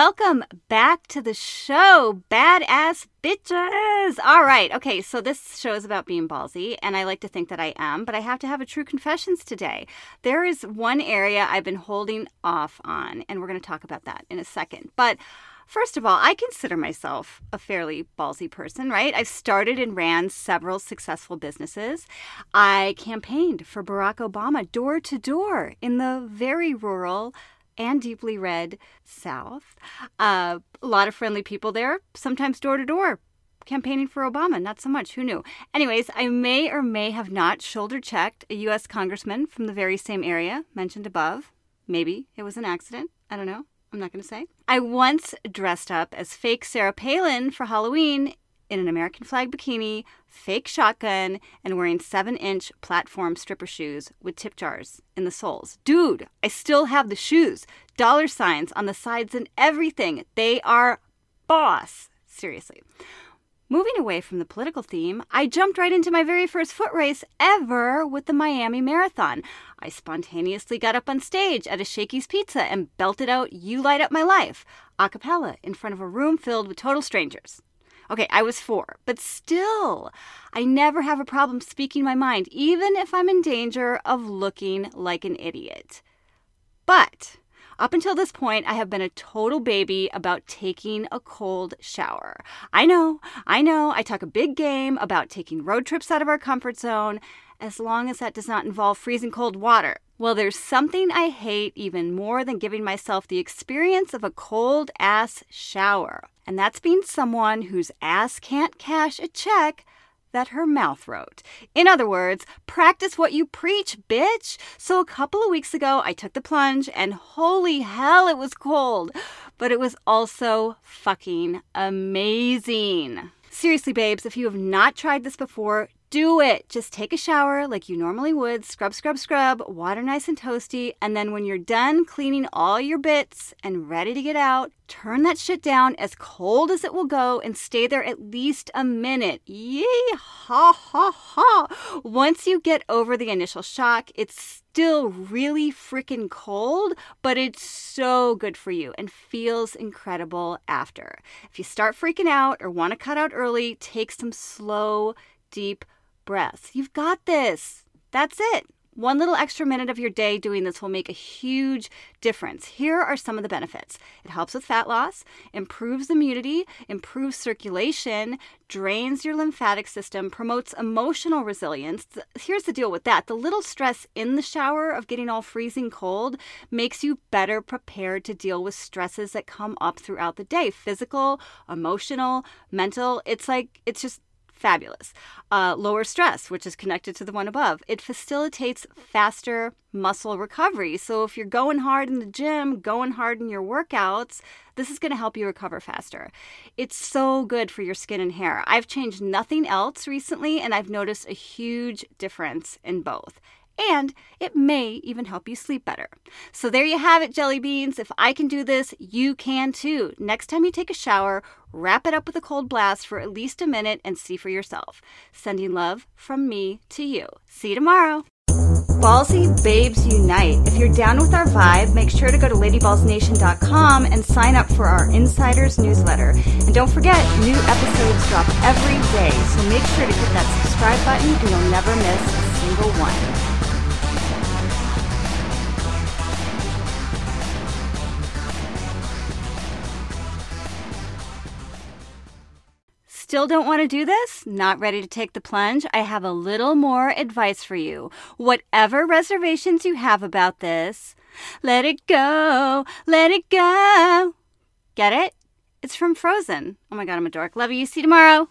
Welcome back to the show, badass bitches. All right, okay, so this show is about being ballsy, and I like to think that I am, but I have to have a true confessions today. There is one area I've been holding off on, and we're going to talk about that in a second. But First of all, I consider myself a fairly ballsy person, right? I've started and ran several successful businesses. I campaigned for Barack Obama door to door in the very rural and deeply red South. Uh, a lot of friendly people there, sometimes door to door, campaigning for Obama. Not so much. Who knew? Anyways, I may or may have not shoulder checked a U.S. congressman from the very same area mentioned above. Maybe it was an accident. I don't know. I'm not going to say. I once dressed up as fake Sarah Palin for Halloween in an American flag bikini, fake shotgun, and wearing 7 inch platform stripper shoes with tip jars in the soles. Dude, I still have the shoes, dollar signs on the sides and everything. They are boss. Seriously. Moving away from the political theme, I jumped right into my very first foot race ever with the Miami Marathon. I spontaneously got up on stage at a Shakey's Pizza and belted out You Light Up My Life, a cappella, in front of a room filled with total strangers. Okay, I was four, but still, I never have a problem speaking my mind, even if I'm in danger of looking like an idiot. But up until this point, I have been a total baby about taking a cold shower. I know, I know, I talk a big game about taking road trips out of our comfort zone, as long as that does not involve freezing cold water. Well, there's something I hate even more than giving myself the experience of a cold ass shower, and that's being someone whose ass can't cash a check that her mouth wrote. In other words, practice what you preach, bitch. So a couple of weeks ago, I took the plunge, and holy hell, it was cold, but it was also fucking amazing. Seriously, babes, if you have not tried this before, do it. Just take a shower like you normally would, scrub, scrub, scrub, water nice and toasty, and then when you're done cleaning all your bits and ready to get out, turn that shit down as cold as it will go and stay there at least a minute. Yee ha ha ha. Once you get over the initial shock, it's still really freaking cold, but it's so good for you and feels incredible after. If you start freaking out or want to cut out early, take some slow, deep breaths. You've got this. That's it. One little extra minute of your day doing this will make a huge difference. Here are some of the benefits it helps with fat loss, improves immunity, improves circulation, drains your lymphatic system, promotes emotional resilience. Here's the deal with that the little stress in the shower of getting all freezing cold makes you better prepared to deal with stresses that come up throughout the day physical, emotional, mental. It's like, it's just fabulous. Uh, lower stress, which is connected to the one above. It facilitates faster muscle recovery. So if you're going hard in the gym, going hard in your workouts, this is going to help you recover faster. It's so good for your skin and hair. I've changed nothing else recently, and I've noticed a huge difference in both and it may even help you sleep better. So there you have it, jelly beans. If I can do this, you can too. Next time you take a shower, wrap it up with a cold blast for at least a minute and see for yourself. Sending love from me to you. See you tomorrow. Ballsy Babes Unite. If you're down with our vibe, make sure to go to ladyballsnation.com and sign up for our Insiders newsletter. And don't forget, new episodes drop every day, so make sure to hit that subscribe button and you'll never miss a single one. Still don't want to do this? Not ready to take the plunge? I have a little more advice for you. Whatever reservations you have about this, let it go, let it go. Get it? It's from Frozen. Oh my god, I'm a dork. Love you. See you tomorrow.